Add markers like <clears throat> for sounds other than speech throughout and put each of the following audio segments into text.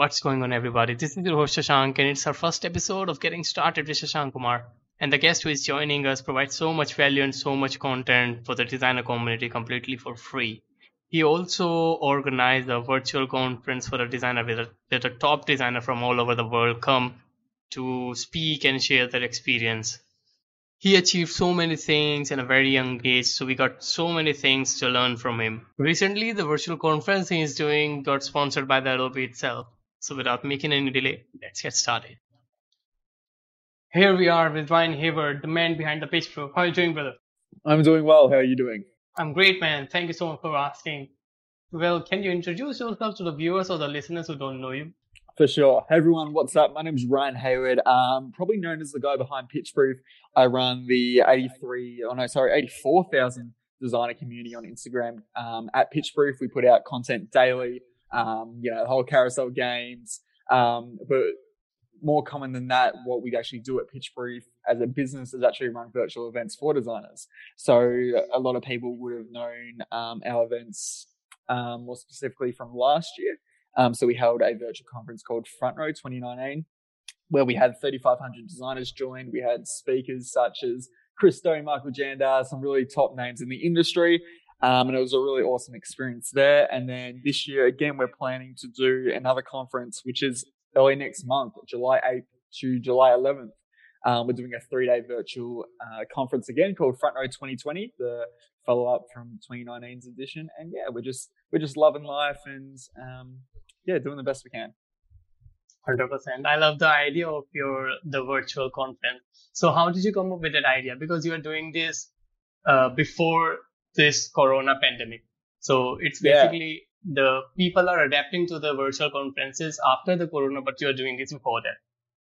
What's going on, everybody? This is your host Shashank, and it's our first episode of Getting Started with Shashank Kumar. And the guest who is joining us provides so much value and so much content for the designer community completely for free. He also organized a virtual conference for a designer with a, where a top designer from all over the world come to speak and share their experience. He achieved so many things in a very young age, so we got so many things to learn from him. Recently, the virtual conference he is doing got sponsored by the Adobe itself. So without making any delay, let's get started. Here we are with Ryan Hayward, the man behind the Pitchproof. How are you doing, brother? I'm doing well. How are you doing? I'm great, man. Thank you so much for asking. Well, can you introduce yourself to the viewers or the listeners who don't know you? For sure. Hey everyone, what's up? My name is Ryan Hayward. Um, probably known as the guy behind Pitchproof. I run the 83, oh no, sorry, 84,000 designer community on Instagram. Um, at Pitchproof, we put out content daily. Um, you know, the whole carousel games. Um, but more common than that, what we actually do at Pitchproof as a business is actually run virtual events for designers. So a lot of people would have known um, our events um, more specifically from last year. Um, so we held a virtual conference called Front Row 2019, where we had 3,500 designers join. We had speakers such as Chris Stone, Michael Janda, some really top names in the industry. Um, and it was a really awesome experience there. And then this year, again, we're planning to do another conference, which is early next month, July 8th to July 11th. Um, we're doing a three day virtual uh, conference again called Front Row 2020, the follow up from 2019's edition. And yeah, we're just we're just loving life and um, yeah, doing the best we can. Hundred percent. I love the idea of your the virtual conference. So how did you come up with that idea? Because you are doing this uh, before this Corona pandemic. So it's basically yeah. the people are adapting to the virtual conferences after the Corona, but you're doing this before that.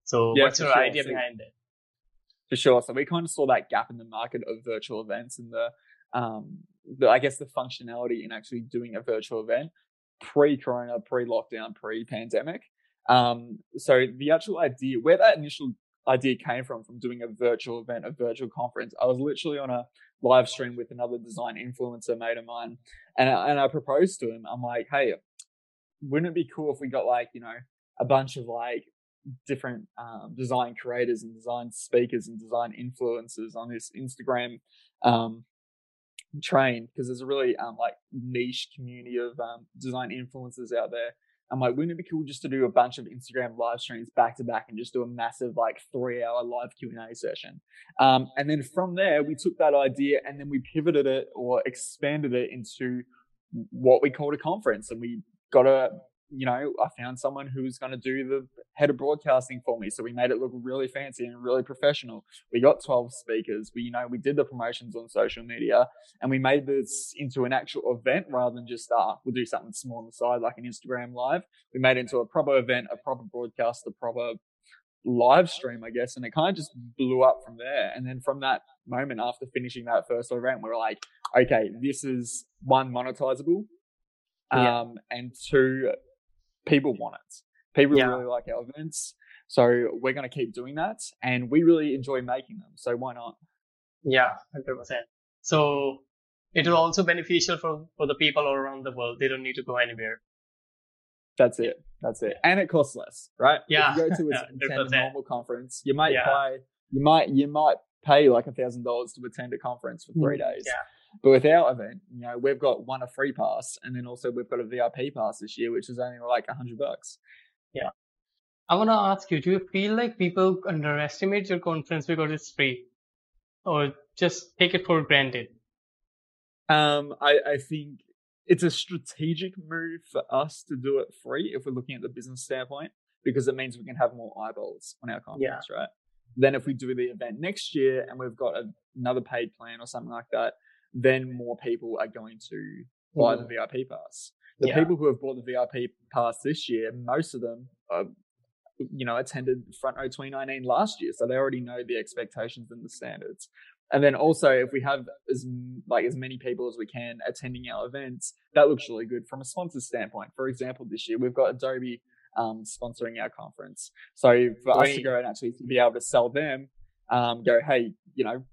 So yeah, what's your sure. idea so, behind it? For sure. So we kind of saw that gap in the market of virtual events and the, um, the, I guess the functionality in actually doing a virtual event pre-corona, pre-lockdown, pre-pandemic. Um, so the actual idea, where that initial idea came from, from doing a virtual event, a virtual conference, I was literally on a live stream with another design influencer mate of mine, and I, and I proposed to him. I'm like, hey, wouldn't it be cool if we got like you know a bunch of like different um, design creators and design speakers and design influencers on this Instagram um, train? Because there's a really um, like niche community of um, design influencers out there I'm like, wouldn't it be cool just to do a bunch of Instagram live streams back to back and just do a massive like three hour live Q and A session? Um, and then from there, we took that idea and then we pivoted it or expanded it into what we called a conference, and we got a you know, I found someone who was going to do the head of broadcasting for me. So we made it look really fancy and really professional. We got 12 speakers. We, you know, we did the promotions on social media and we made this into an actual event rather than just, uh, we'll do something small on the side, like an Instagram live. We made it into a proper event, a proper broadcast, a proper live stream, I guess. And it kind of just blew up from there. And then from that moment after finishing that first event, we were like, okay, this is one monetizable. Yeah. Um, and two, people want it. People yeah. really like our events. So we're going to keep doing that. And we really enjoy making them. So why not? Yeah, 100%. So it will also be beneficial for, for the people all around the world. They don't need to go anywhere. That's it. That's it. And it costs less, right? Yeah. If you go to a, <laughs> a normal conference, you might yeah. pay, you might, you might pay like a thousand dollars to attend a conference for three mm, days. Yeah. But with our event, you know, we've got one a free pass, and then also we've got a VIP pass this year, which is only like a hundred bucks. Yeah. I want to ask you: Do you feel like people underestimate your conference because it's free, or just take it for granted? Um, I, I think it's a strategic move for us to do it free if we're looking at the business standpoint, because it means we can have more eyeballs on our conference, yeah. right? Then if we do the event next year and we've got a, another paid plan or something like that, then more people are going to buy mm. the VIP pass. The yeah. people who have bought the VIP pass this year, most of them are, you know, attended Front Row 2019 last year, so they already know the expectations and the standards. And then also, if we have as like as many people as we can attending our events, that looks really good from a sponsor standpoint. For example, this year we've got Adobe um, sponsoring our conference, so for us to go and actually be able to sell them, um, go, hey, you know,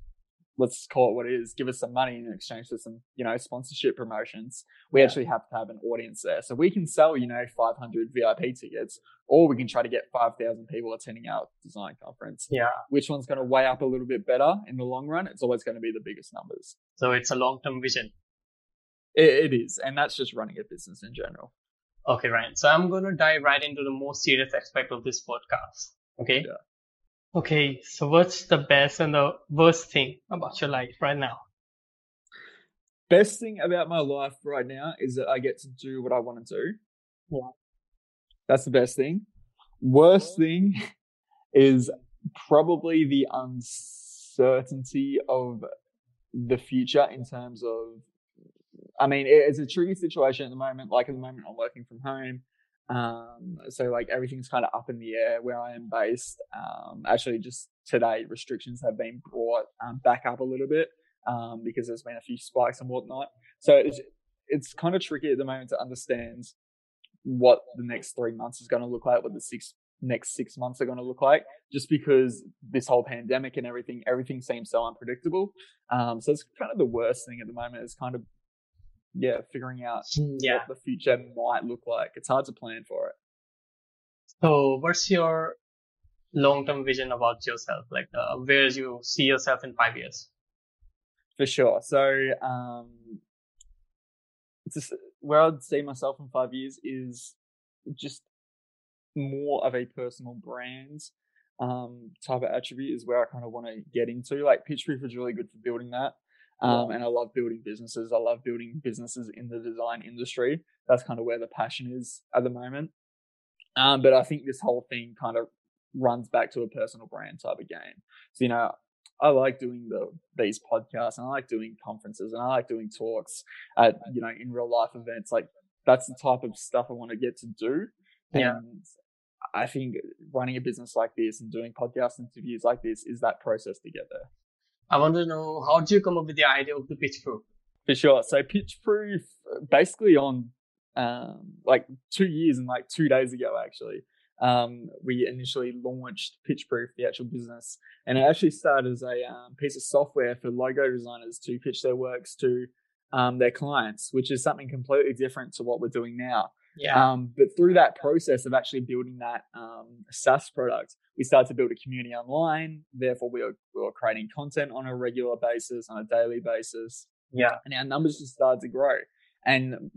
let's call it what it is, give us some money in exchange for some, you know, sponsorship promotions. We Yeah. actually have to have an audience there. So we can sell, you know, 500 VIP tickets, or we can try to get 5,000 people attending our design conference. Yeah. Which one's going to weigh up a little bit better in the long run? It's always going to be the biggest numbers. So it's a long-term vision. It, it is. And that's just running a business in general. Okay, Ryan. So I'm going to dive right into the most serious aspect of this podcast. Okay. Yeah. Okay. So what's the best and the worst thing about your life right now? Best thing about my life right now is that I get to do what I want to do. Yeah. That's the best thing. Worst thing <laughs> is probably the uncertainty of the future in terms of, I mean, it's a tricky situation at the moment. Like at the moment, I'm working from home. Um, so like everything's kind of up in the air where I am based. Um, actually just today restrictions have been brought um, back up a little bit, um, because there's been a few spikes and whatnot. So it's, it's kind of tricky at the moment to understand what the next three months is going to look like, what the six next six months are going to look like, just because this whole pandemic and everything, everything seems so unpredictable. Um, so it's kind of the worst thing at the moment is kind of, yeah, figuring out Yeah. what the future might look like. It's hard to plan for it. So what's your long-term vision about yourself? Like, uh, where you see yourself in five years? For sure. So, um, just where I'd see myself in five years is just more of a personal brand um, type of attribute is where I kind of want to get into. Like Pitchproof is really good for building that. Um, and I love building businesses. I love building businesses in the design industry. That's kind of where the passion is at the moment. Um, but I think this whole thing kind of runs back to a personal brand type of game. So, you know, I like doing the these podcasts and I like doing conferences and I like doing talks at, you know, in real life events. Like that's the type of stuff I want to get to do. Yeah. And I think running a business like this and doing podcast interviews like this is that process to get there. I want to know how did you come up with the idea of the pitch proof? For sure. So pitch proof basically on um like two years and like two days ago actually. Um we initially launched pitch proof, the actual business. And it actually started as a um, piece of software for logo designers to pitch their works to um, their clients, which is something completely different to what we're doing now. Yeah. Um, but through that process of actually building that um, SaaS product, we started to build a community online. Therefore, we were, we were creating content on a regular basis, on a daily basis, yeah. and our numbers just started to grow. And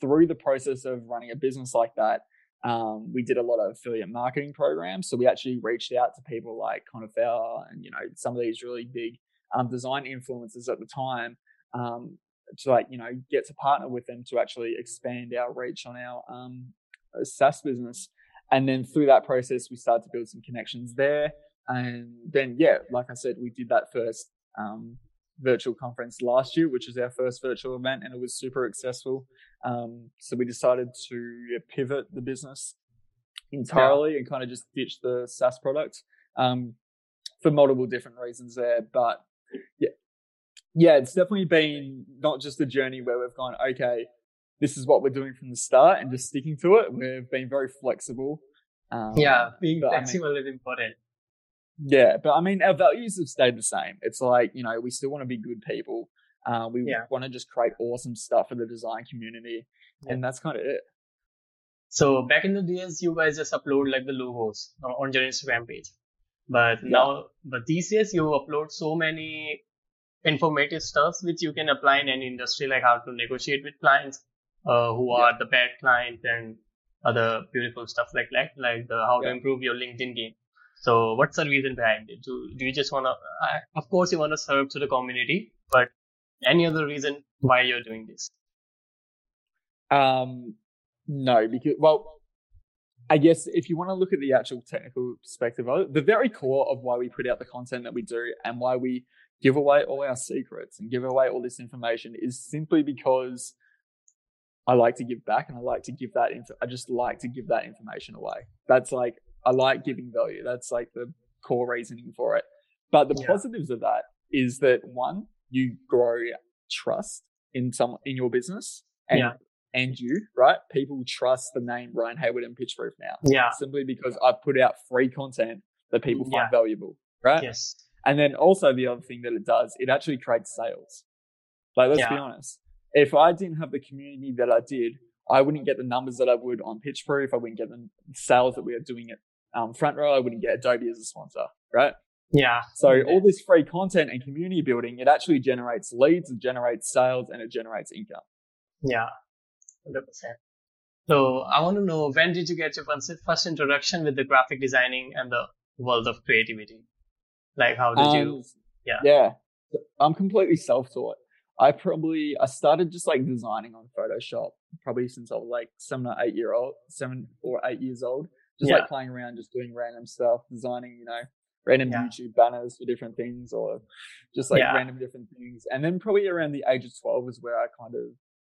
through the process of running a business like that, um, we did a lot of affiliate marketing programs. So we actually reached out to people like Conifel and you know some of these really big um, design influencers at the time um, to like you know get to partner with them to actually expand our reach on our um, SaaS business. And then through that process, we started to build some connections there. And then yeah, like I said, we did that first um, virtual conference last year, which was our first virtual event, and it was super successful. Um, so we decided to pivot the business entirely and kind of just ditch the SaaS product um, for multiple different reasons there. But yeah, yeah, it's definitely been not just a journey where we've gone, okay, this is what we're doing from the start and just sticking to it. We've been very flexible. Um, yeah. Being but I mean- flexible is important. yeah, but I mean, our values have stayed the same. It's like, you know, we still want to be good people. Uh, we Yeah. want to just create awesome stuff for the design community. And that's kind of it. So back in the days, you guys just upload like the logos on on your Instagram page. But Yeah. now, but these days you upload so many informative stuffs which you can apply in any industry, like how to negotiate with clients, uh, who Yeah. are the bad clients and other beautiful stuff like that, like the how to improve your LinkedIn game. So what's the reason behind it? Do, do you just want to, of course you want to serve to the community, but any other reason why you're doing this? Um, no, because well, I guess if you want to look at the actual technical perspective of it, the very core of why we put out the content that we do and why we give away all our secrets and give away all this information is simply because I like to give back and I like to give that info. I just like to give that information away. That's like I like giving value. That's like the core reasoning for it. But the Yeah. positives of that is that one, you grow trust in some in your business and Yeah. and you, right? People trust the name Ryan Hayward and Pitchproof now Yeah. simply because I've put out free content that people find Yeah. valuable, right? Yes. And then also the other thing that it does, it actually creates sales. Like, let's be honest. If I didn't have the community that I did, I wouldn't get the numbers that I would on PitchProof. I wouldn't get the sales that we are doing at um, Front Row. I wouldn't get Adobe as a sponsor, right? Yeah. So Okay. all this free content and community building, it actually generates leads, it generates sales, and it generates income. Yeah, hundred percent. So I want to know when did you get your first introduction with the graphic designing and the world of creativity? Like how did you? Um, yeah. Yeah. I'm completely self-taught. I probably I started just like designing on Photoshop probably since I was like seven or eight year old, seven or eight years old. Just Yeah. like playing around, just doing random stuff, designing, you know, random Yeah. YouTube banners for different things or just like Yeah. random different things. And then probably around the age of twelve was where I kind of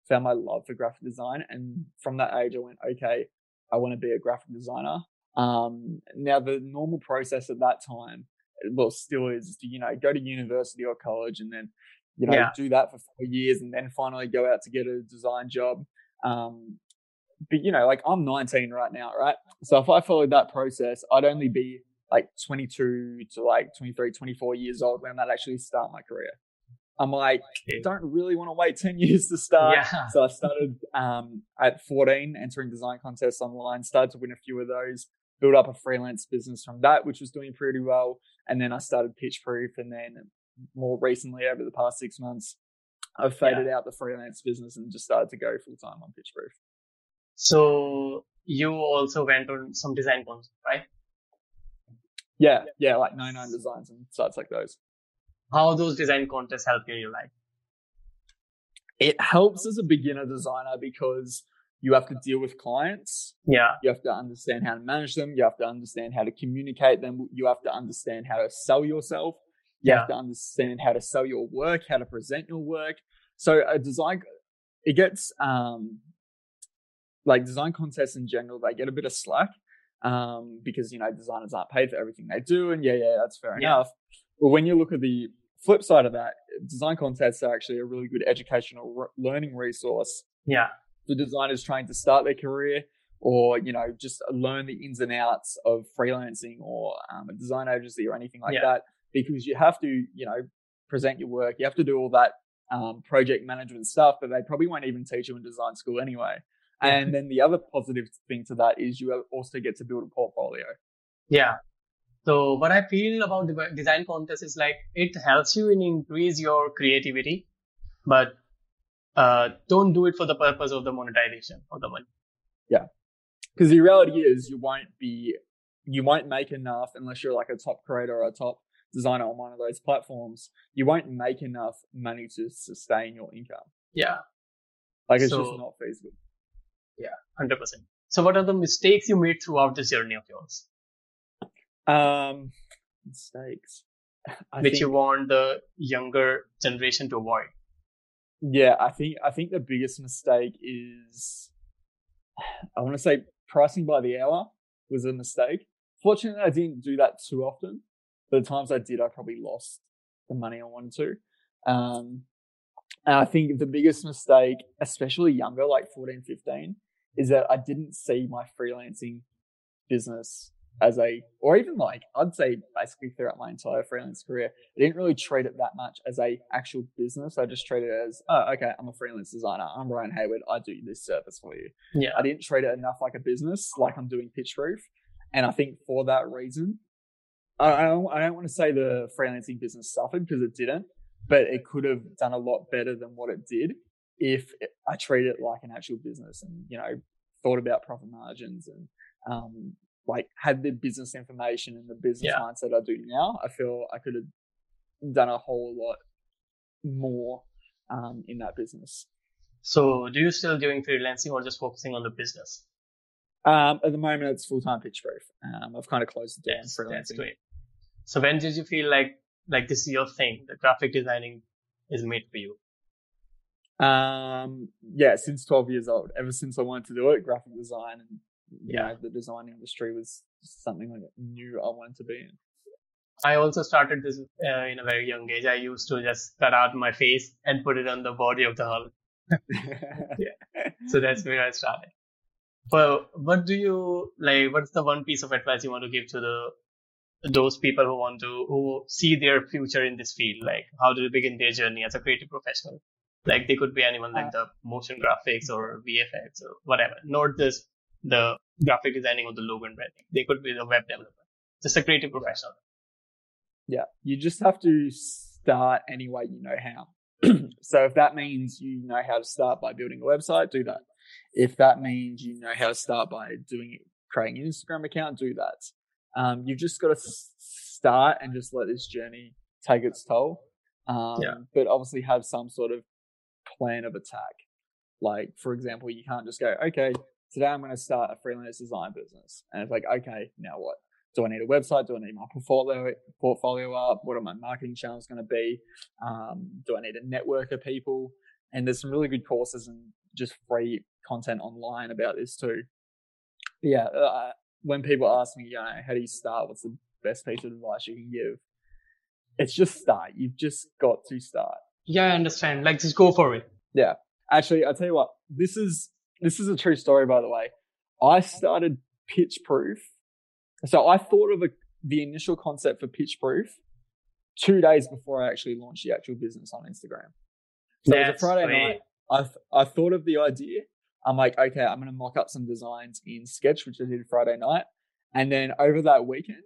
found my love for graphic design. And from that age I went, okay, I want to be a graphic designer. Um now the normal process at that time well still is to you know go to university or college and then you know Yeah. do that for four years and then finally go out to get a design job. Um but you know like i'm 19 right now right? So if i followed that process i'd only be like 22 to like 23 24 years old when i'd actually start my career. I'm like don't really want to wait 10 <laughs> years to start. Yeah. so I started um, at 14, entering design contests online, started to win a few of those, built up a freelance business from that, which was doing pretty well. And then I started PitchProof. And then more recently, over the past six months, I've faded out the freelance business and just started to go full time on PitchProof. So you also went on some design contests, right? Yeah, yeah, like 99 designs and sites like those. How those design contests help you in your life? It helps as a beginner designer because you have to deal with clients Yeah. You have to understand how to manage them. You have to understand how to communicate them. You have to understand how to sell yourself. You Yeah. have to understand how to sell your work, how to present your work. So a design, it gets, um, like design contests in general, they get a bit of slack, um, because, you know, designers aren't paid for everything they do. And yeah, yeah, that's fair Yeah. enough. But when you look at the flip side of that, design contests are actually a really good educational re- learning resource Yeah. For designers trying to start their career or you know just learn the ins and outs of freelancing or um, a design agency or anything like Yeah. that because you have to you know present your work you have to do all that um, project management stuff that they probably won't even teach you in design school anyway and then the other positive thing to that is you also get to build a portfolio Yeah. So what I feel about the design contest is like it helps you in increase your creativity, but uh, don't do it for the purpose of the monetization or the money. Yeah, because the reality is you won't be you won't make enough unless you're like a top creator or a top designer on one of those platforms. You won't make enough money to sustain your income. Yeah, like it's So- just not feasible. Yeah, hundred percent. So what are the mistakes you made throughout this journey of yours, um mistakes. <sighs> I which think, you want the younger generation to avoid? Yeah i think i think the biggest mistake is <sighs> i want to say pricing by the hour was a mistake. Fortunately i didn't do that too often but the times i did i probably lost the money i wanted to. Um and i think the biggest mistake especially younger like 14 15 is that i didn't see my freelancing business as a or even like i'd say basically throughout my entire freelance career I didn't really treat it that much as a actual business. I just treated it as, oh, okay, I'm a freelance designer. I'm Ryan Hayward. I do this service for you. Yeah, I didn't treat it enough like a business, like I'm doing PitchProof. And I think for that reason, I, I don't, I don't want to say the freelancing business suffered because it didn't, but it could have done a lot better than what it did if it, I treated it like an actual business and, you know, thought about profit margins and, um, like had the business information and the business Yeah. mindset I do now. I feel I could have done a whole lot more um, in that business. So do you still doing freelancing or just focusing on the business? Um, at the moment, it's full time pitch proof. Um, I've kind of closed it down Yes, freelancing. that's great. So when did you feel like like this is your thing? The graphic designing is made for you. Um, yeah, since 12 years old, ever since I wanted to do it, graphic design and Yeah. know, the design industry was something I knew I wanted to be in. I also started this uh, in a very young age. I used to just cut out my face and put it on the body of the Hulk. <laughs> So that's where I started. Well, what do you like? What's the one piece of advice you want to give to the those people who want to who see their future in this field like how do they begin their journey as a creative professional like they could be anyone like Uh, the motion graphics or vfx or whatever not just the graphic designing or the logo and branding they could be the web developer just a creative professional Yeah, you just have to start any way you know how. <clears throat> so if that means you know how to start by building a website, do that. If that means you know how to start by doing creating an Instagram account, do that. Um, you've just got to start and just let this journey take its toll. Um, Yeah. But obviously have some sort of plan of attack. Like, for example, you can't just go, okay, today I'm going to start a freelance design business. And it's like, okay, now what? Do I need a website? Do I need my portfolio portfolio up? What are my marketing channels going to be? Um, do I need a network of people? And there's some really good courses and just free content online about this too. Yeah, uh, when people ask me, you know, how do you start? What's the best piece of advice you can give? It's just start. You've just got to start. yeah i understand like just go for it Yeah. Actually, I'll tell you what. This is this is a true story, by the way. I started Pitch Proof. So I thought of a, the initial concept for Pitch Proof two days before I actually launched the actual business on Instagram. So it was a Friday great. night. I th- I thought of the idea. I'm like, okay, I'm gonna mock up some designs in Sketch, which I did Friday night, and then over that weekend,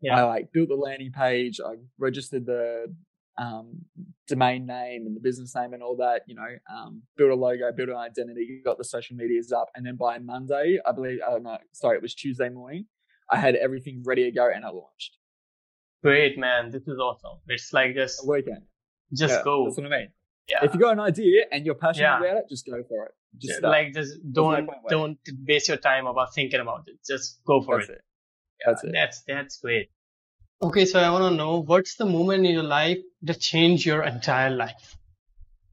Yeah. I like built the landing page. I registered the um, domain name and the business name and all that. You know, um, built a logo, build an identity, got the social medias up, and then by Monday, I believe, oh no, sorry, it was Tuesday morning. I had everything ready to go and I launched great man this is awesome it's like just a weekend. just Yeah, go That's what I mean. yeah If you got an idea and you're passionate Yeah. about it, just go for it. Just start. like just don't don't waste your time about thinking about it just go for That's it it. That's it. That's that's great. Okay, so I want to know what's the moment in your life that changed your entire life?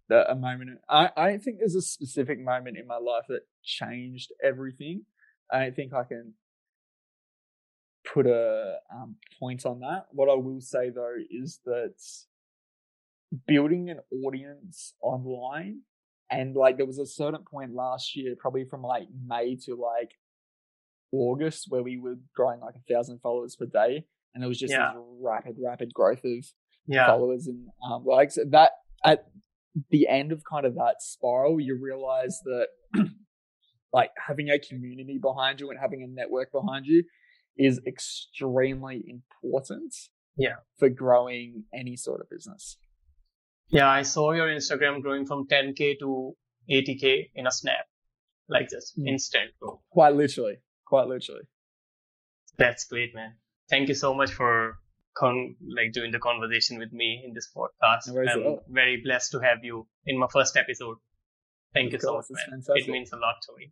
The, a moment. I, I think there's a specific moment in my life that changed everything. I don't think I can put a um, point on that. What I will say though is that building an audience online and like there was a certain point last year, probably from like May to like August, where we were growing like a thousand followers per day, and it was just Yeah. this rapid, rapid growth of Yeah, followers and um, likes. That at the end of kind of that spiral, you realize that <clears throat> like having a community behind you and having a network behind you is extremely important. Yeah. For growing any sort of business. yeah. I saw your Instagram growing from 10k to 80k in a snap, like just Mm. instant growth. Quite literally. Quite literally. That's great, man. Thank you so much for con- like doing the conversation with me in this podcast. No I'm all. very blessed to have you in my first episode. Thank Of you so much, man. fantastic. It means a lot to me.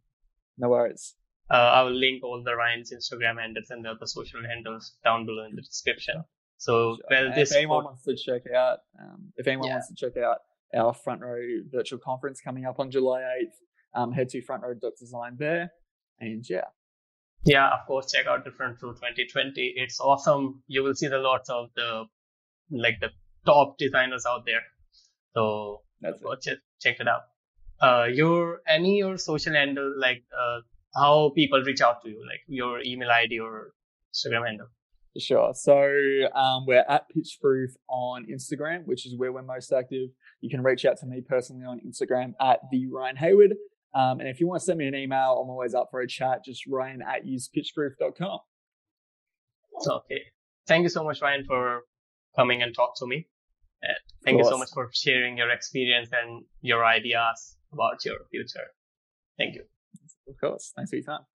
No worries. Uh, I will link all the Ryan's Instagram handles and the other social handles down below in the description. So, well, this if anyone pod- wants to check out, um, if anyone Yeah. wants to check out our front row virtual conference coming up on July 8th, um, head to front row design there. And yeah, yeah, of course, check out Front Row 2020. It's awesome. You will see the lots of the like the top designers out there. So that's it. go check check it out. Uh, your any your social handle like uh how people reach out to you, like your email ID or Instagram handle. Sure. So um, we're at Pitchproof on Instagram, which is where we're most active. You can reach out to me personally on Instagram at the Ryan Hayward. Um, and if you want to send me an email, I'm always up for a chat. Just Ryan at usepitchproof.com. Okay. Thank you so much, Ryan, for coming and talk to me. Uh, thank you so much for sharing your experience and your ideas about your future. Thank you. Of course. Thanks for your time.